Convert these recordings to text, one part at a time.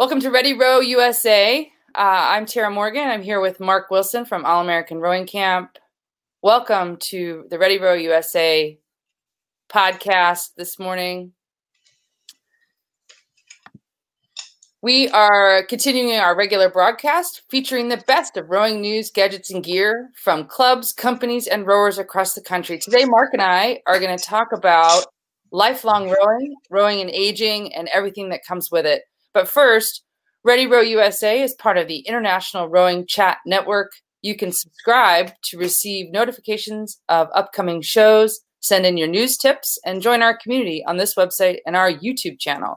Welcome to Ready Row USA. Uh, I'm Tara Morgan. I'm here with Mark Wilson from All American Rowing Camp. Welcome to the Ready Row USA podcast this morning. We are continuing our regular broadcast featuring the best of rowing news, gadgets, and gear from clubs, companies, and rowers across the country. Today, Mark and I are going to talk about lifelong rowing, rowing and aging, and everything that comes with it. But first, Ready Row USA is part of the International Rowing Chat Network. You can subscribe to receive notifications of upcoming shows, send in your news tips, and join our community on this website and our YouTube channel.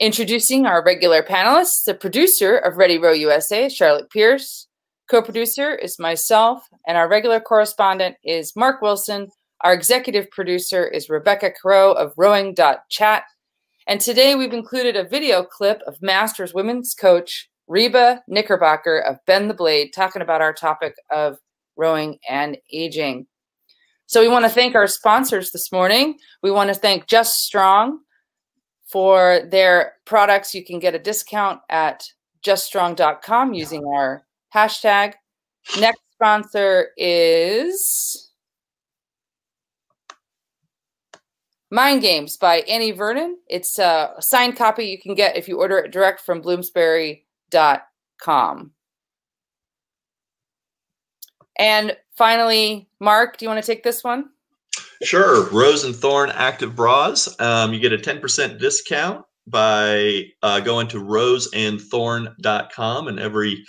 Introducing our regular panelists, the producer of Ready Row USA, Charlotte Pierce. Co producer is myself, and our regular correspondent is Mark Wilson. Our executive producer is Rebecca Careau of rowing.chat. And today we've included a video clip of Masters women's coach Reba Knickerbocker of Bend the Blade talking about our topic of rowing and aging. So we want to thank our sponsors this morning. We want to thank Just Strong for their products. You can get a discount at juststrong.com using our hashtag. Next sponsor is Mind Games by Annie Vernon. It's a signed copy you can get if you order it direct from bloomsbury.com. And finally, Mark, do you want to take this one? Sure. Rose and Thorn Active Bras. Um, you get a 10% discount by uh, going to roseandthorn.com and every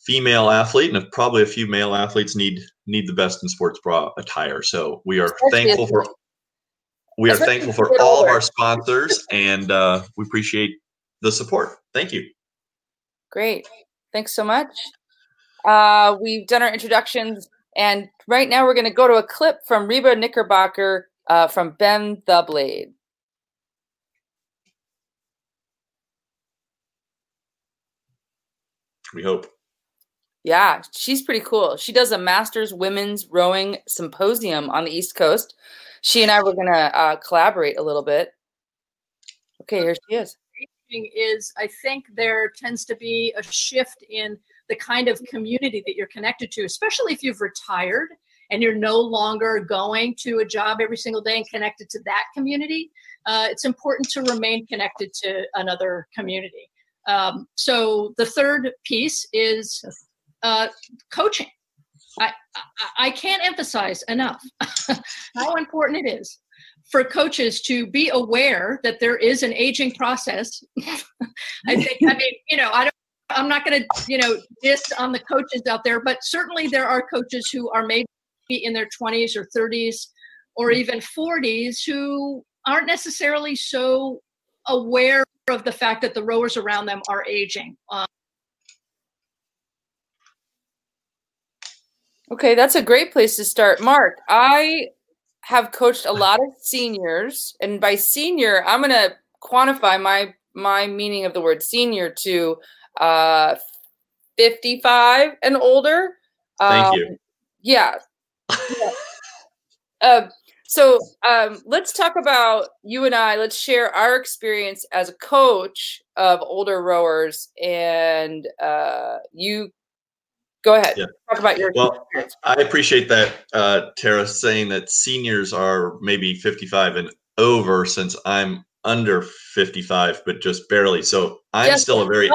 female athlete and probably a few male athletes need need the best in sports bra attire. So we are Especially thankful for we are thankful for all of our sponsors and uh, we appreciate the support. Thank you. Great. Thanks so much. Uh, we've done our introductions, and right now we're going to go to a clip from Reba Knickerbocker uh, from Bend the Blade. We hope. Yeah, she's pretty cool. She does a Masters Women's Rowing Symposium on the East Coast she and I were going to uh, collaborate a little bit. Okay, here she is. Is I think there tends to be a shift in the kind of community that you're connected to, especially if you've retired and you're no longer going to a job every single day and connected to that community. Uh, it's important to remain connected to another community. Um, so the third piece is uh, coaching. I, I, can't emphasize enough how important it is for coaches to be aware that there is an aging process. I think, I mean, you know, I don't, I'm not going to, you know, diss on the coaches out there, but certainly there are coaches who are maybe in their 20s or 30s or even 40s who aren't necessarily so aware of the fact that the rowers around them are aging. Um, Okay, that's a great place to start. Mark, I have coached a lot of seniors, and by senior, I'm going to quantify my my meaning of the word senior to uh, 55 and older. Thank um, you. Yeah. yeah. Uh, so um, let's talk about you and I. Let's share our experience as a coach of older rowers, and uh, you go ahead. Yeah. Talk about your. Well, experience. I appreciate that, uh, Tara, saying that seniors are maybe 55 and over since I'm under 55, but just barely. So I'm just still a very,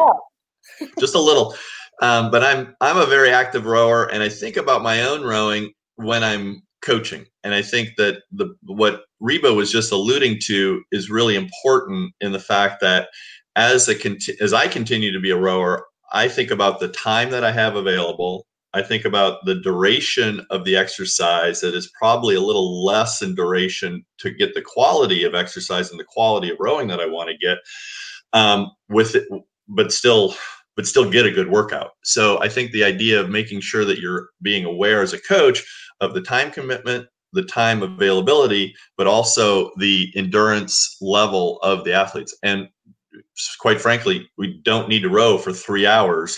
just a little. Um, but I'm I'm a very active rower, and I think about my own rowing when I'm coaching. And I think that the what Reba was just alluding to is really important in the fact that as a as I continue to be a rower, I think about the time that I have available. I think about the duration of the exercise that is probably a little less in duration to get the quality of exercise and the quality of rowing that I want to get um, with it, but still, but still get a good workout. So I think the idea of making sure that you're being aware as a coach of the time commitment, the time availability, but also the endurance level of the athletes. And quite frankly, we don't need to row for three hours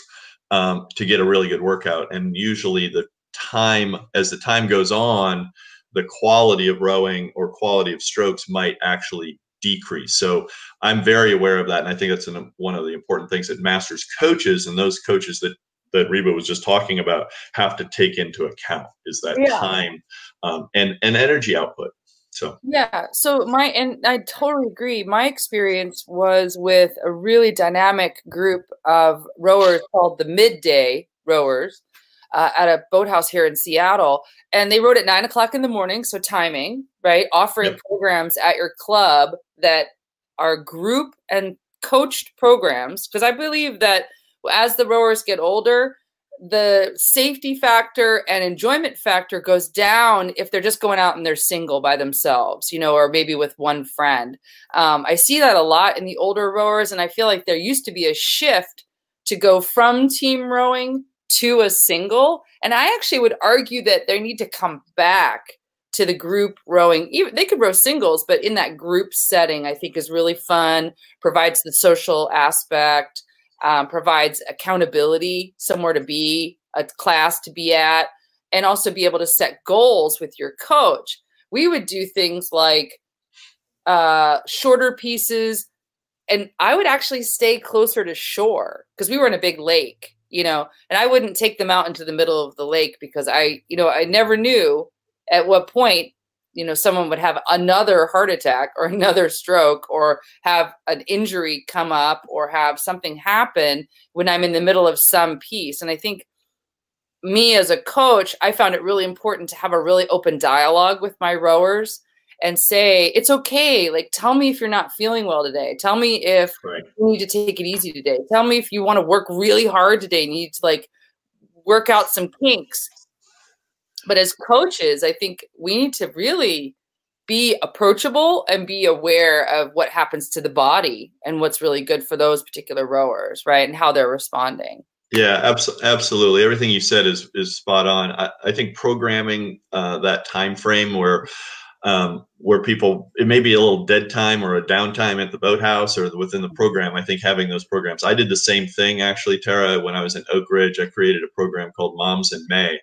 um, to get a really good workout. And usually, the time as the time goes on, the quality of rowing or quality of strokes might actually decrease. So I'm very aware of that, and I think that's an, one of the important things that masters coaches and those coaches that that Reba was just talking about have to take into account is that yeah. time um, and and energy output. So yeah, so my and I totally agree. My experience was with a really dynamic group of rowers called the Midday Rowers uh, at a boathouse here in Seattle, and they rowed at nine o'clock in the morning, so timing right, offering yep. programs at your club that are group and coached programs because I believe that as the rowers get older, the safety factor and enjoyment factor goes down if they're just going out and they're single by themselves, you know, or maybe with one friend. Um, I see that a lot in the older rowers, and I feel like there used to be a shift to go from team rowing to a single. And I actually would argue that they need to come back to the group rowing. Even they could row singles, but in that group setting, I think is really fun. Provides the social aspect um, provides accountability, somewhere to be, a class to be at, and also be able to set goals with your coach. We would do things like uh, shorter pieces, and I would actually stay closer to shore because we were in a big lake, you know, and I wouldn't take them out into the middle of the lake because I, you know, I never knew at what point you know someone would have another heart attack or another stroke or have an injury come up or have something happen when i'm in the middle of some piece. And i think me as a coach i found it really important to have a really open dialogue with my rowers and say it's okay. Like tell me if you're not feeling well today. Tell me if right. you need to take it easy today. Tell me if you want to work really hard today and you need to like work out some kinks but as coaches, I think we need to really be approachable and be aware of what happens to the body and what's really good for those particular rowers, right? And how they're responding. Yeah, abs- absolutely. Everything you said is is spot on. I, I think programming uh, that time frame where um, where people it may be a little dead time or a downtime at the boathouse or within the program. I think having those programs. I did the same thing actually, Tara. When I was in Oak Ridge, I created a program called Moms in May,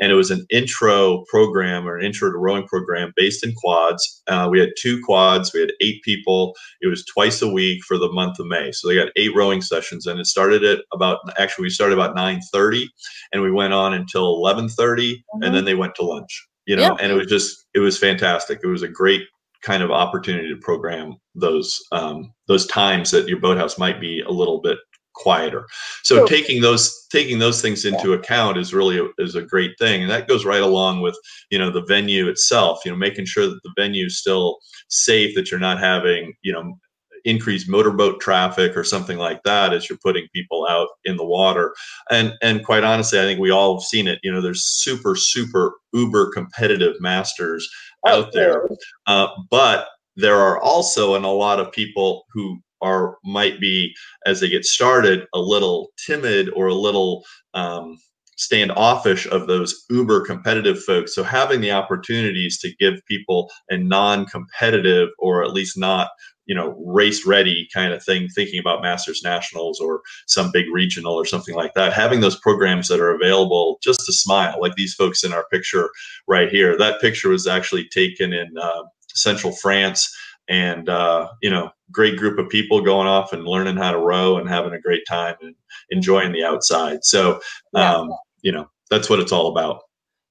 and it was an intro program or an intro to rowing program based in quads. Uh, we had two quads. We had eight people. It was twice a week for the month of May. So they got eight rowing sessions, and it started at about actually we started about nine thirty, and we went on until eleven thirty, mm-hmm. and then they went to lunch you know, yeah. and it was just it was fantastic. It was a great kind of opportunity to program those um, those times that your boathouse might be a little bit quieter. So sure. taking those taking those things into yeah. account is really a, is a great thing, and that goes right along with you know the venue itself. You know, making sure that the venue is still safe, that you're not having you know increased motorboat traffic or something like that as you're putting people out in the water. And and quite honestly, I think we all have seen it. You know, there's super super uber competitive masters oh, out there, uh, but there are also and a lot of people who are might be as they get started a little timid or a little um, standoffish of those uber competitive folks so having the opportunities to give people a non-competitive or at least not you know race ready kind of thing thinking about masters nationals or some big regional or something like that. Having those programs that are available just to smile like these folks in our picture right here. That picture was actually taken in uh, central france and uh, you know great group of people going off and learning how to row and having a great time and enjoying the outside. So um, you know that's what it's all about.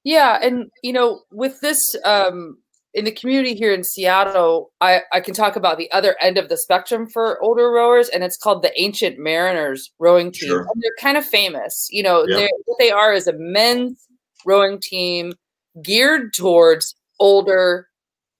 Yeah and you know with this um in the community here in Seattle, I, I can talk about the other end of the spectrum for older rowers, and it's called the Ancient Mariners rowing team. Sure. And they're kind of famous. You know, yep. what they are is a men's rowing team geared towards older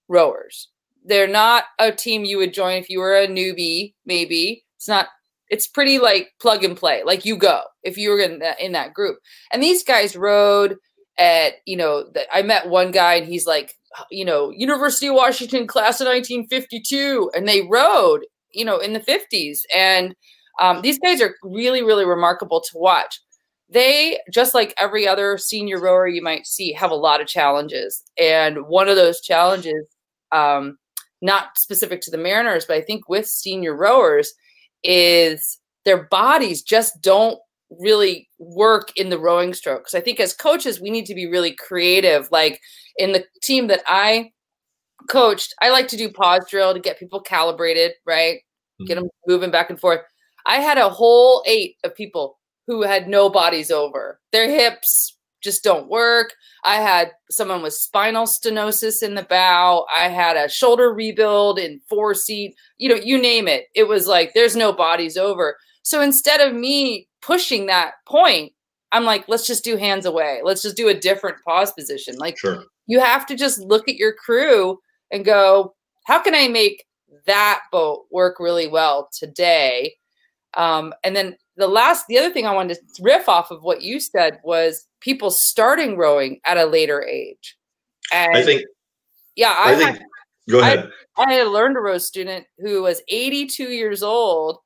rowers. They're not a team you would join if you were a newbie, maybe. It's not it's pretty like plug and play. Like you go if you were in that in that group. And these guys rowed at you know the, i met one guy and he's like you know university of washington class of 1952 and they rowed you know in the 50s and um, these guys are really really remarkable to watch. They just like every other senior rower you might see have a lot of challenges. And one of those challenges um, not specific to the mariners but i think with senior rowers is their bodies just don't really work in the rowing strokes. I think as coaches, we need to be really creative. Like in the team that I coached, I like to do pause drill to get people calibrated, right? Mm-hmm. Get them moving back and forth. I had a whole eight of people who had no bodies over. Their hips just don't work. I had someone with spinal stenosis in the bow. I had a shoulder rebuild in four seat. You know, you name it. It was like there's no bodies over. So instead of me pushing that point, I'm like, let's just do hands away. Let's just do a different pause position. Like sure. you have to just look at your crew and go, how can I make that boat work really well today? Um, and then the last, the other thing I wanted to riff off of what you said was people starting rowing at a later age. And I think, yeah, I, I think, go ahead. I, I had a learn to row student who was 82 years old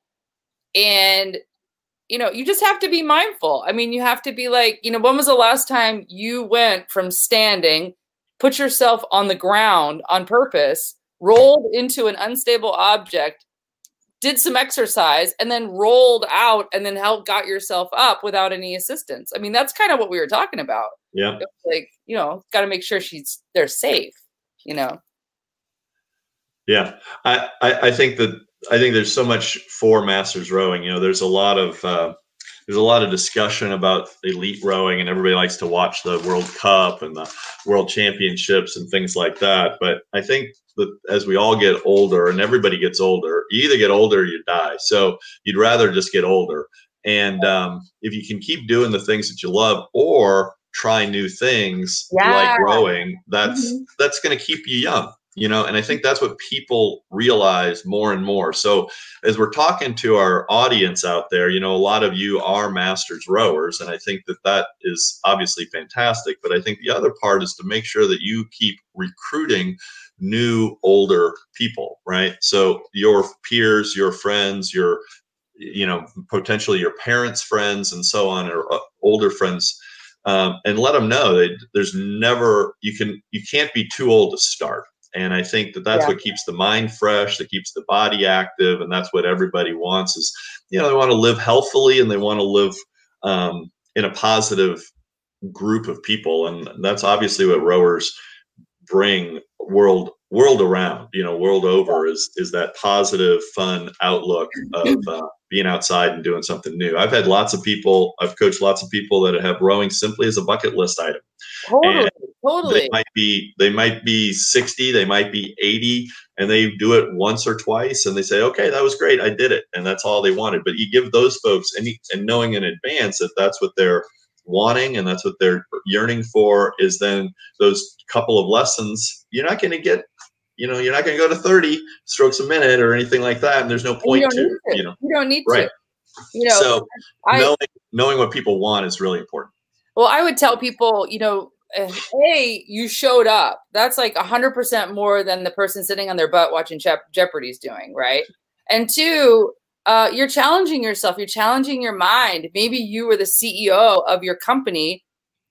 and you know, you just have to be mindful. I mean, you have to be like, you know, when was the last time you went from standing, put yourself on the ground on purpose, rolled into an unstable object, did some exercise, and then rolled out and then helped got yourself up without any assistance? I mean, that's kind of what we were talking about. Yeah. Like, you know, got to make sure she's they're safe, you know. Yeah. I, I, I think that I think there's so much for masters rowing. You know, there's a lot of uh, there's a lot of discussion about elite rowing, and everybody likes to watch the World Cup and the World Championships and things like that. But I think that as we all get older, and everybody gets older, you either get older or you die. So you'd rather just get older. And um, if you can keep doing the things that you love, or try new things yeah. like rowing, that's mm-hmm. that's going to keep you young you know and i think that's what people realize more and more. So as we're talking to our audience out there you know a lot of you are masters rowers and i think that that is obviously fantastic but i think the other part is to make sure that you keep recruiting new older people right? So your peers your friends your you know potentially your parents friends and so on or uh, older friends um, and let them know that there's never you can you can't be too old to start and i think that that's yeah. what keeps the mind fresh that keeps the body active and that's what everybody wants is you know they want to live healthily and they want to live um, in a positive group of people. And that's obviously what rowers bring world world around you know world over is is that positive fun outlook of uh, being outside and doing something new. I've had lots of people i've coached lots of people that have rowing simply as a bucket list item. Totally. And totally. they might be they might be 60 they might be 80 and they do it once or twice and they say okay that was great i did it and that's all they wanted. But you give those folks and, and knowing in advance that that's what they're wanting and that's what they're yearning for is then those couple of lessons you're not going to get you know you're not going to go to 30 strokes a minute or anything like that and there's no point to, to, you know. You don't need right. to you know so I, knowing, knowing what people want is really important. Well i would tell people you know hey you showed up that's like 100% more than the person sitting on their butt watching Je- jeopardy's doing right and two uh, you're challenging yourself. You're challenging your mind. Maybe you were the CEO of your company.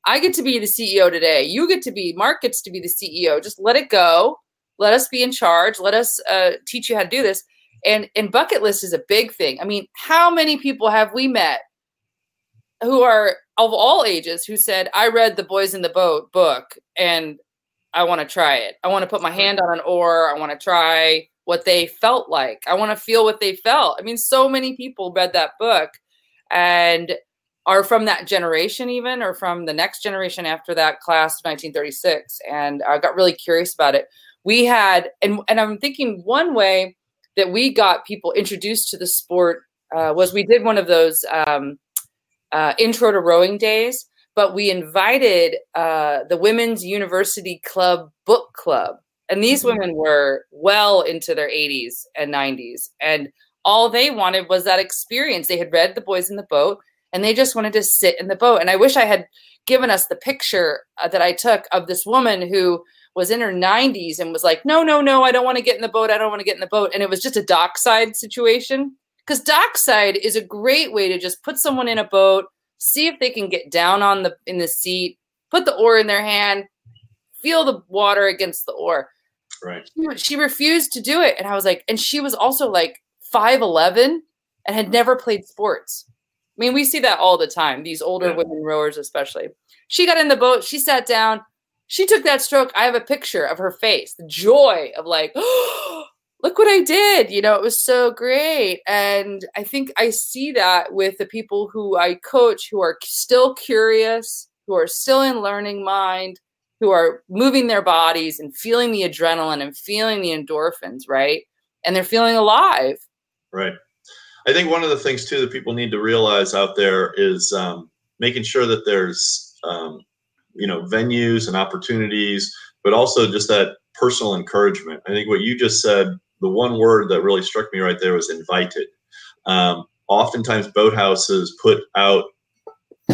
I get to be the CEO today. You get to be, Mark gets to be the CEO. Just let it go. Let us be in charge. Let us uh, teach you how to do this. And and bucket list is a big thing. I mean, how many people have we met who are of all ages who said, "I read the Boys in the Boat book and I want to try it. I want to put my hand on an oar. I want to try what they felt like. I want to feel what they felt. I mean, so many people read that book and are from that generation, even or from the next generation after that class of 1936. And I got really curious about it. We had, and, and I'm thinking one way that we got people introduced to the sport uh, was we did one of those um, uh, intro to rowing days, but we invited uh, the Women's University Club Book Club and these mm-hmm. women were well into their 80s and 90s. And all they wanted was that experience. They had read The Boys in the Boat and they just wanted to sit in the boat. And I wish I had given us the picture uh, that I took of this woman who was in her 90s and was like, no, no, no, I don't want to get in the boat. I don't want to get in the boat. And it was just a dockside situation. Because dockside is a great way to just put someone in a boat, see if they can get down on the in the seat, put the oar in their hand, feel the water against the oar. Right. She, she refused to do it. And I was like, and she was also like 5'11 and had never played sports. I mean, we see that all the time, these older yeah. women rowers, especially. She got in the boat, she sat down, she took that stroke. I have a picture of her face, the joy of like, oh, look what I did. You know, it was so great. And I think I see that with the people who I coach who are still curious, who are still in learning mind, who are moving their bodies and feeling the adrenaline and feeling the endorphins, right? And they're feeling alive. Right. I think one of the things too that people need to realize out there is um, making sure that there's um, you know venues and opportunities, but also just that personal encouragement. I think what you just said, the one word that really struck me right there was invited. Um, oftentimes, boathouses put out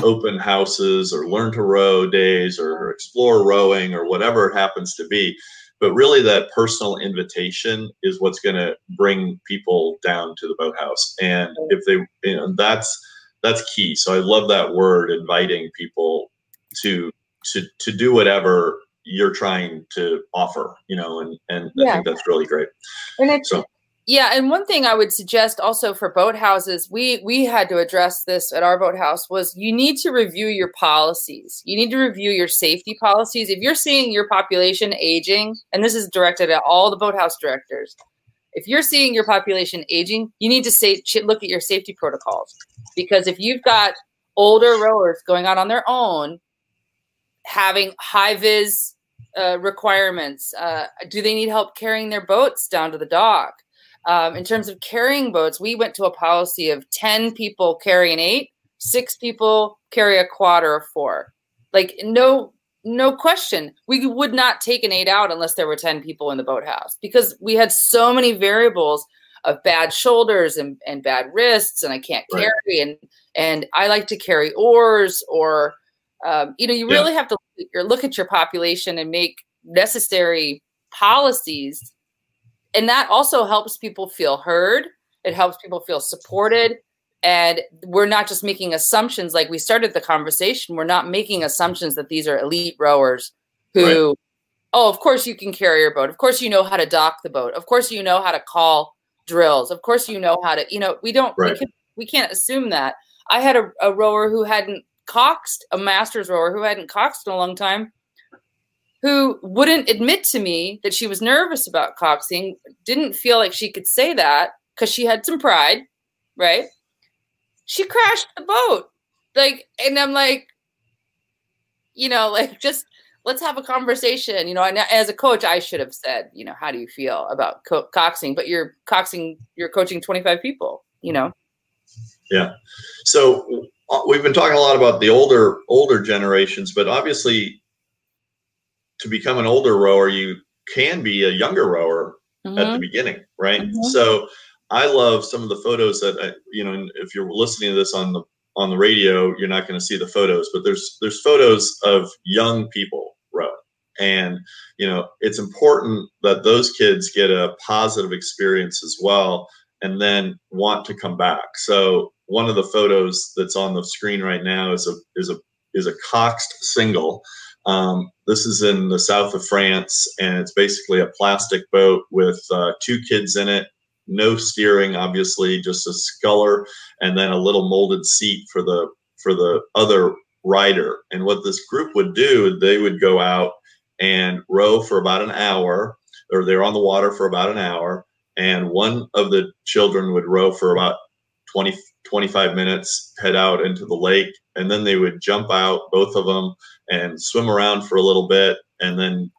open houses or learn to row days or explore rowing or whatever it happens to be but really that personal invitation is what's going to bring people down to the boathouse and if they you know that's that's key so i love that word inviting people to to to do whatever you're trying to offer you know and and yeah. i think that's really great and it's so yeah, and one thing I would suggest also for boathouses, we we had to address this at our boathouse was you need to review your policies. You need to review your safety policies. If you're seeing your population aging, and this is directed at all the boathouse directors, if you're seeing your population aging, you need to say look at your safety protocols because if you've got older rowers going out on their own, having high vis uh, requirements, uh, do they need help carrying their boats down to the dock? Um, in terms of carrying boats, we went to a policy of 10 people carry an eight, six people carry a quad or a four. Like, no, no question. We would not take an eight out unless there were 10 people in the boathouse because we had so many variables of bad shoulders and, and bad wrists and I can't right. carry and and I like to carry oars or um, you know you really yeah. have to look at your population and make necessary policies. And that also helps people feel heard. It helps people feel supported. And we're not just making assumptions. Like we started the conversation we're not making assumptions that these are elite rowers who right. oh of course you can carry your boat. Of course you know how to dock the boat. Of course you know how to call drills. Of course you know how to you know we don't right. we, can, we can't assume that. I had a, a rower who hadn't coxed a master's rower who hadn't coxed in a long time who wouldn't admit to me that she was nervous about coxing, didn't feel like she could say that because she had some pride, right? She crashed the boat. Like, and I'm like, you know, like just let's have a conversation. You know, and as a coach, I should have said, you know, how do you feel about co- coxing? But you're coxing, you're coaching 25 people, you know? Yeah. So we've been talking a lot about the older, older generations, but obviously to become an older rower, you can be a younger rower mm-hmm. at the mm-hmm. beginning, right? Mm-hmm. So I love some of the photos that I, you know. If you're listening to this on the on the radio, you're not going to see the photos, but there's there's photos of young people rowing, and you know it's important that those kids get a positive experience as well, and then want to come back. So one of the photos that's on the screen right now is a is a is a coxed single um, this is in the south of France, and it's basically a plastic boat with uh, two kids in it, no steering, obviously, just a sculler, and then a little molded seat for the for the other rider. And what this group would do, they would go out and row for about an hour, or they're on the water for about an hour, and one of the children would row for about 20, 25 minutes, head out into the lake, and then they would jump out, both of them and swim around for a little bit and then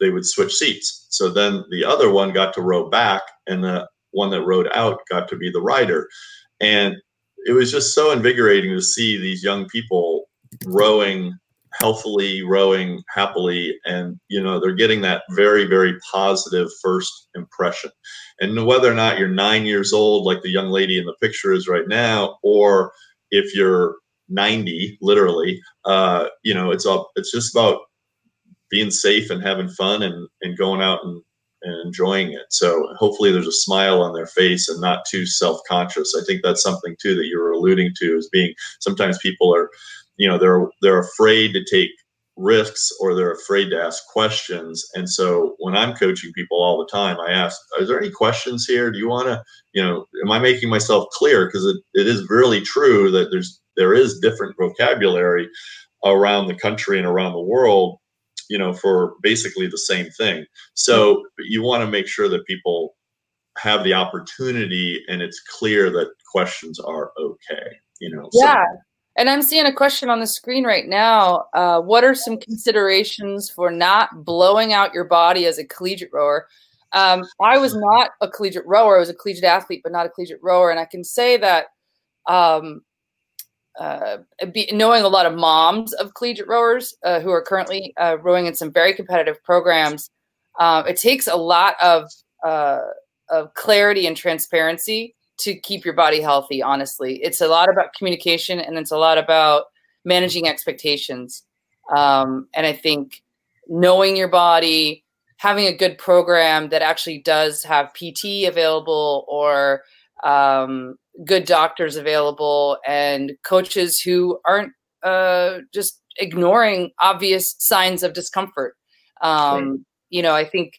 they would switch seats. So then the other one got to row back and the one that rowed out got to be the rider. And it was just so invigorating to see these young people rowing healthily, rowing happily. And, you know, they're getting that very, very positive first impression. And whether or not you're nine years old, like the young lady in the picture is right now, or if you're 90 literally uh you know it's all it's just about being safe and having fun and and going out and, and enjoying it so hopefully there's a smile on their face and not too self-conscious i think that's something too that you were alluding to is being sometimes people are you know they're they're afraid to take risks or they're afraid to ask questions and so when i'm coaching people all the time i ask is there any questions here do you want to you know am i making myself clear because it, it is really true that there's there is different vocabulary around the country and around the world you know, for basically the same thing. So you want to make sure that people have the opportunity and it's clear that questions are okay, you know. Yeah. So. And I'm seeing a question on the screen right now. Uh, what are some considerations for not blowing out your body as a collegiate rower? Um, I was not a collegiate rower. I was a collegiate athlete, but not a collegiate rower. And I can say that um, uh, be, knowing a lot of moms of collegiate rowers uh, who are currently uh, rowing in some very competitive programs, um, it takes a lot of uh, of clarity and transparency to keep your body healthy. Honestly, it's a lot about communication and it's a lot about managing expectations. Um, and I think knowing your body, having a good program that actually does have PT available or um, good doctors available and coaches who aren't uh, just ignoring obvious signs of discomfort. Um, right. You know, I think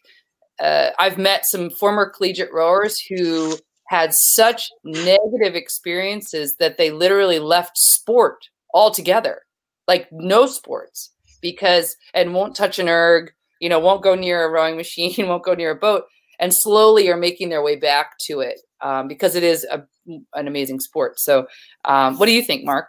uh, I've met some former collegiate rowers who had such negative experiences that they literally left sport altogether, like no sports, because and won't touch an erg, you know, won't go near a rowing machine, won't go near a boat, and slowly are making their way back to it um, because it is a, an amazing sport. So, um, what do you think, Mark?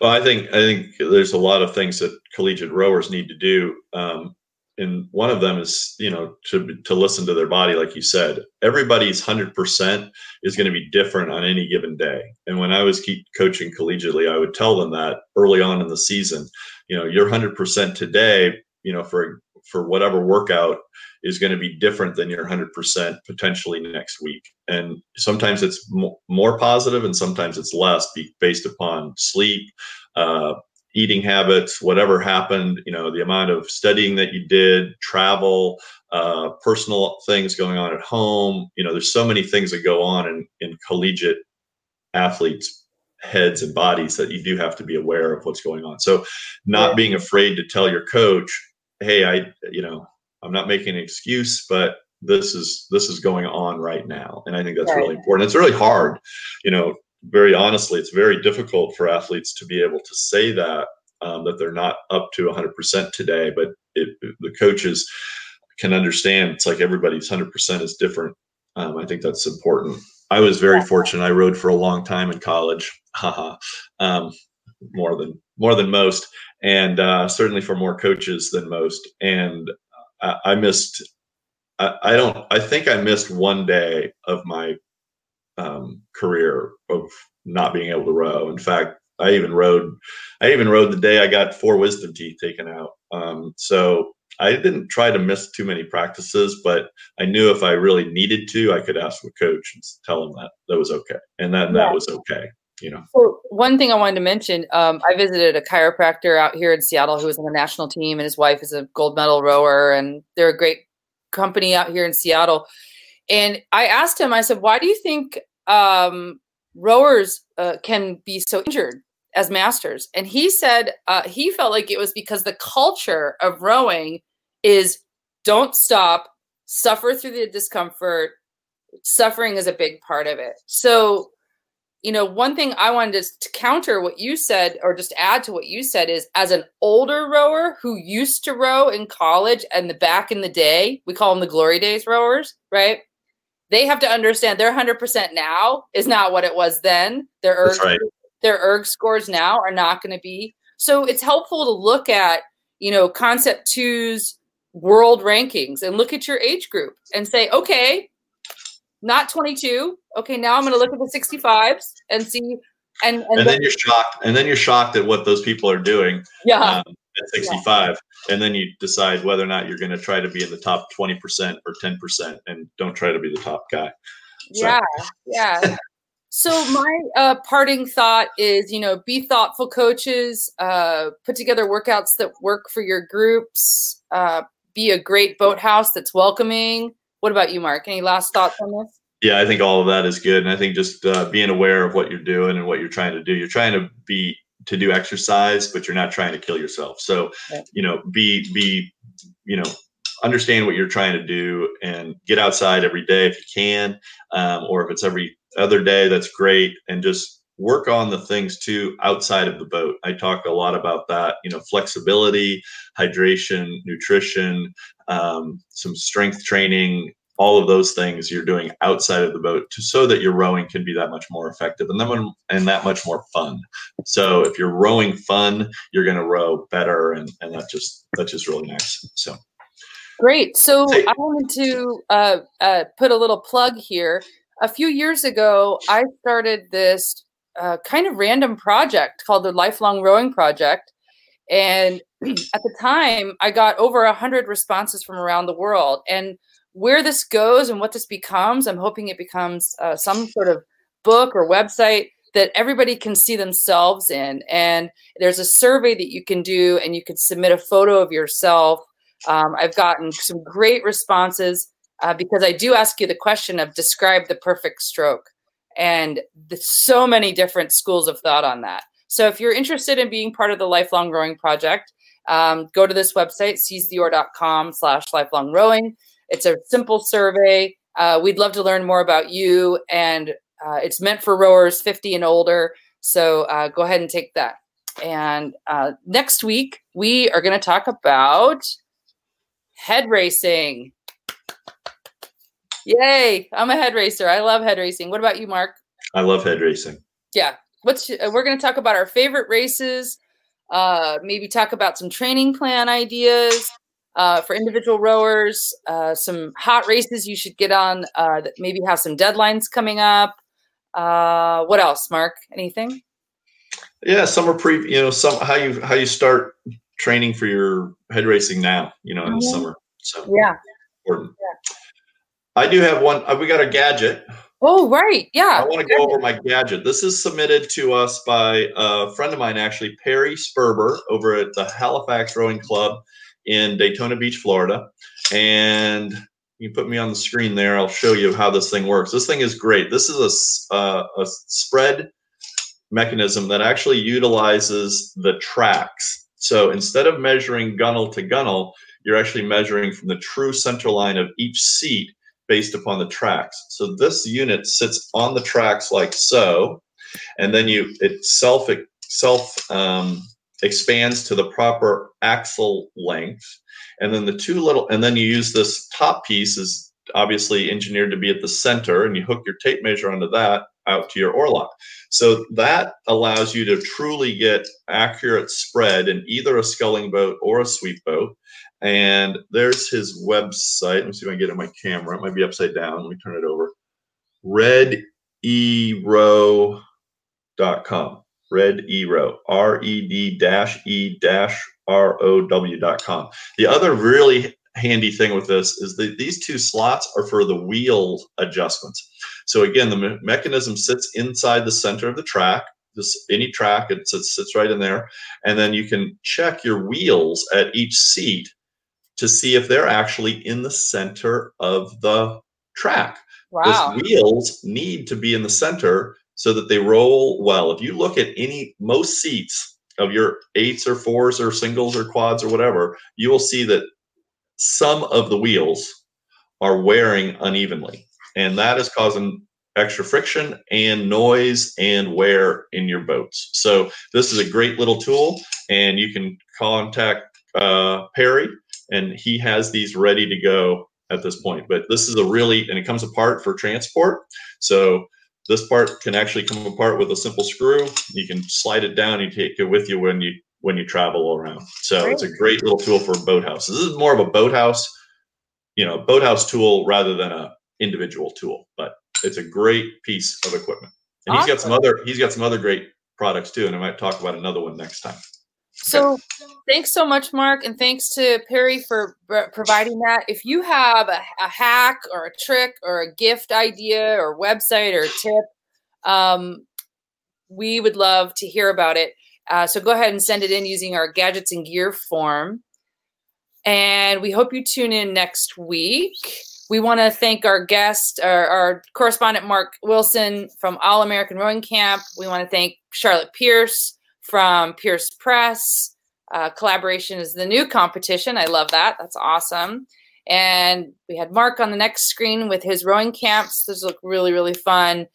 Well, I think I think there's a lot of things that collegiate rowers need to do, um, and one of them is you know to to listen to their body, like you said. Everybody's hundred percent is going to be different on any given day. And when I was keep coaching collegiately, I would tell them that early on in the season. You know, hundred percent today. You know, for for whatever workout is going to be different than your 100% potentially next week. And sometimes it's more positive and sometimes it's less based upon sleep, uh, eating habits, whatever happened, you know, the amount of studying that you did, travel, uh, personal things going on at home. You know, there's so many things that go on in, in collegiate athletes heads and bodies that you do have to be aware of what's going on. So not being afraid to tell your coach, hey, I, you know, I'm not making an excuse, but this is this is going on right now, and I think that's right. really important. It's really hard, you know. Very honestly, it's very difficult for athletes to be able to say that um, that they're not up to 100% today, but it, the coaches can understand. It's like everybody's 100% is different. Um, I think that's important. I was very fortunate. I rowed for a long time in college, um, more than more than most, and uh, certainly for more coaches than most. And I, I missed. I, I, don't. I think I missed one day of my um, career of not being able to row. In fact, I even rowed. I even rowed the day I got four wisdom teeth taken out. Um, so I didn't try to miss too many practices, but I knew if I really needed to, I could ask the coach and tell him that that was okay, and that yeah. that was okay you know. So one thing I wanted to mention, um, I visited a chiropractor out here in Seattle who was on the national team, and his wife is a gold medal rower, and they're a great company out here in Seattle. And I asked him, I said, "Why do you think um, rowers uh, can be so injured as masters?" And he said uh, he felt like it was because the culture of rowing is don't stop, suffer through the discomfort. Suffering is a big part of it. So you know, one thing I wanted to, to, counter what you said, or just add to what you said, is as an older rower who used to row in college and the back in the day, we call them the glory days rowers, right? They have to understand their 100% now is not what it was then. Their erg, right. their erg scores now are not going to be. So it's helpful to look at, you know, concept two's world rankings and look at your age group and say, okay, not 22. Okay, now I'm going to look at the 65s and see. And, and, and then you're shocked. And then you're shocked at what those people are doing. Yeah. Um, at 65. Yeah. And then you decide whether or not you're going to try to be in the top 20% or 10% and don't try to be the top guy. So. Yeah. Yeah. So my uh, parting thought is, you know, be thoughtful coaches, uh, put together workouts that work for your groups, uh, be a great boathouse that's welcoming, what about you, Mark? Any last thoughts on this? Yeah, I think all of that is good, and I think just uh, being aware of what you're doing and what you're trying to do. You're trying to be to do exercise, but you're not trying to kill yourself. So, you know, be be you know understand what you're trying to do and get outside every day if you can, um, or if it's every other day, that's great. And just work on the things too outside of the boat. I talk a lot about that, you know, flexibility, hydration, nutrition, um, some strength training, all of those things you're doing outside of the boat to, so that your rowing can be that much more effective and then and that much more fun. So if you're rowing fun, you're going to row better, and and that just that's just really nice. So. Great. So I wanted to uh, uh, put a little plug here. A few years ago, I started this uh, kind of random project called the Lifelong Rowing Project. And at the time, I got over 100 responses from around the world. And where this goes and what this becomes, I'm hoping it becomes uh, some sort of book or website that everybody can see themselves in. And there's a survey that you can do, and you can submit a photo of yourself. Um, I've gotten some great responses uh, because I do ask you the question of describe the perfect stroke. And so many different schools of thought on that. So if you're interested in being part of the Lifelong Rowing Project, um, go to this website, seizetheoar.com slash lifelong rowing. It's a simple survey. Uh, we'd love to learn more about you, and uh, it's meant for rowers 50 and older. So uh, go ahead and take that. And uh, next week, we are going to talk about head racing. Yay! I'm a head racer. I love head racing. What about you, Mark? I love head racing. Yeah. What's uh, we're going to talk about our favorite races. Uh, maybe talk about some training plan ideas uh, for individual rowers. Uh, some hot races you should get on uh, that maybe have some deadlines coming up. Uh, what else, Mark? Anything? Yeah, summer pre. You know, some how you how you start training for your head racing now. You know, in mm-hmm. the summer. So yeah, important. Yeah. I do have one. Uh, we got a gadget. Oh, right. Yeah. I want to go over my gadget. This is submitted to us by a friend of mine, actually, Perry Sperber, over at the Halifax Rowing Club in Daytona Beach, Florida. And you put me on the screen there. I'll show you how this thing works. This thing is great. This is a, uh, a spread mechanism that actually utilizes the tracks. So instead of measuring gunnel to gunnel, you're actually measuring from the true center line of each seat based upon the tracks. So this unit sits on the tracks like so, and then you it self self um, expands to the proper axle length, and then the two little and then you use this top piece is obviously engineered to be at the center, and you hook your tape measure onto that out to your oarlock. So that allows you to truly get accurate spread in either a sculling boat or a sweep boat. And there's his website. Let me see if I can get it on my camera. It might be upside down. Let me turn it over. RedErow.com. Red E Row. R E D dash E dash R O W dot com. The other really handy thing with this is that these two slots are for the wheel adjustments. So again, the me- mechanism sits inside the center of the track. This any track, it sits, sits right in there, and then you can check your wheels at each seat to see if they're actually in the center of the track. Wow. Those wheels need to be in the center so that they roll well. If you look at any most seats of your eights or fours or singles or quads or whatever, you will see that some of the wheels are wearing unevenly. And that is causing extra friction and noise and wear in your boats. So this is a great little tool, and you can contact uh, Perry and he has these ready to go at this point. But this is a really, and it comes apart for transport. So this part can actually come apart with a simple screw. You can slide it down. You take it with you when you when you travel around. So it's a great little tool for boathouses. This is more of a boathouse, you know, boathouse tool rather than a individual tool. But it's a great piece of equipment. And awesome. he's got some other he's got some other great products too. And I might talk about another one next time. So thanks so much, Mark, and thanks to Perry for providing that. If you have a, a, hack or a trick or a gift idea or website or tip, um, we would love to hear about it. Uh, so go ahead and send it in using our gadgets and gear form. And we hope you tune in next week. We want to thank our guest, our, our correspondent, Mark Wilson from All American Rowing Camp. We want to thank Charlotte Pierce from Pierce Press. Uh, collaboration is the new competition. I love that. That's awesome. And we had Mark on the next screen with his rowing camps. Those look really, really fun.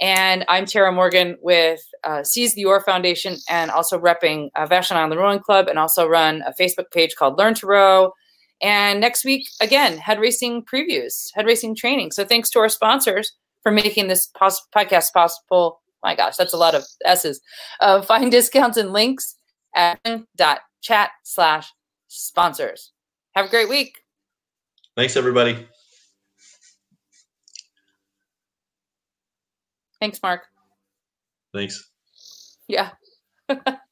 And I'm Tara Morgan with uh, Seize the Oar Foundation and also repping uh, Vashon Island Rowing Club and also run a Facebook page called Learn to Row. And next week, again, head racing previews, head racing training. So thanks to our sponsors for making this pos- podcast possible. My gosh, that's a lot of S's. Uh, find discounts and links at dot chat slash sponsors. Have a great week. Thanks, everybody. Thanks, Mark. Thanks. Yeah.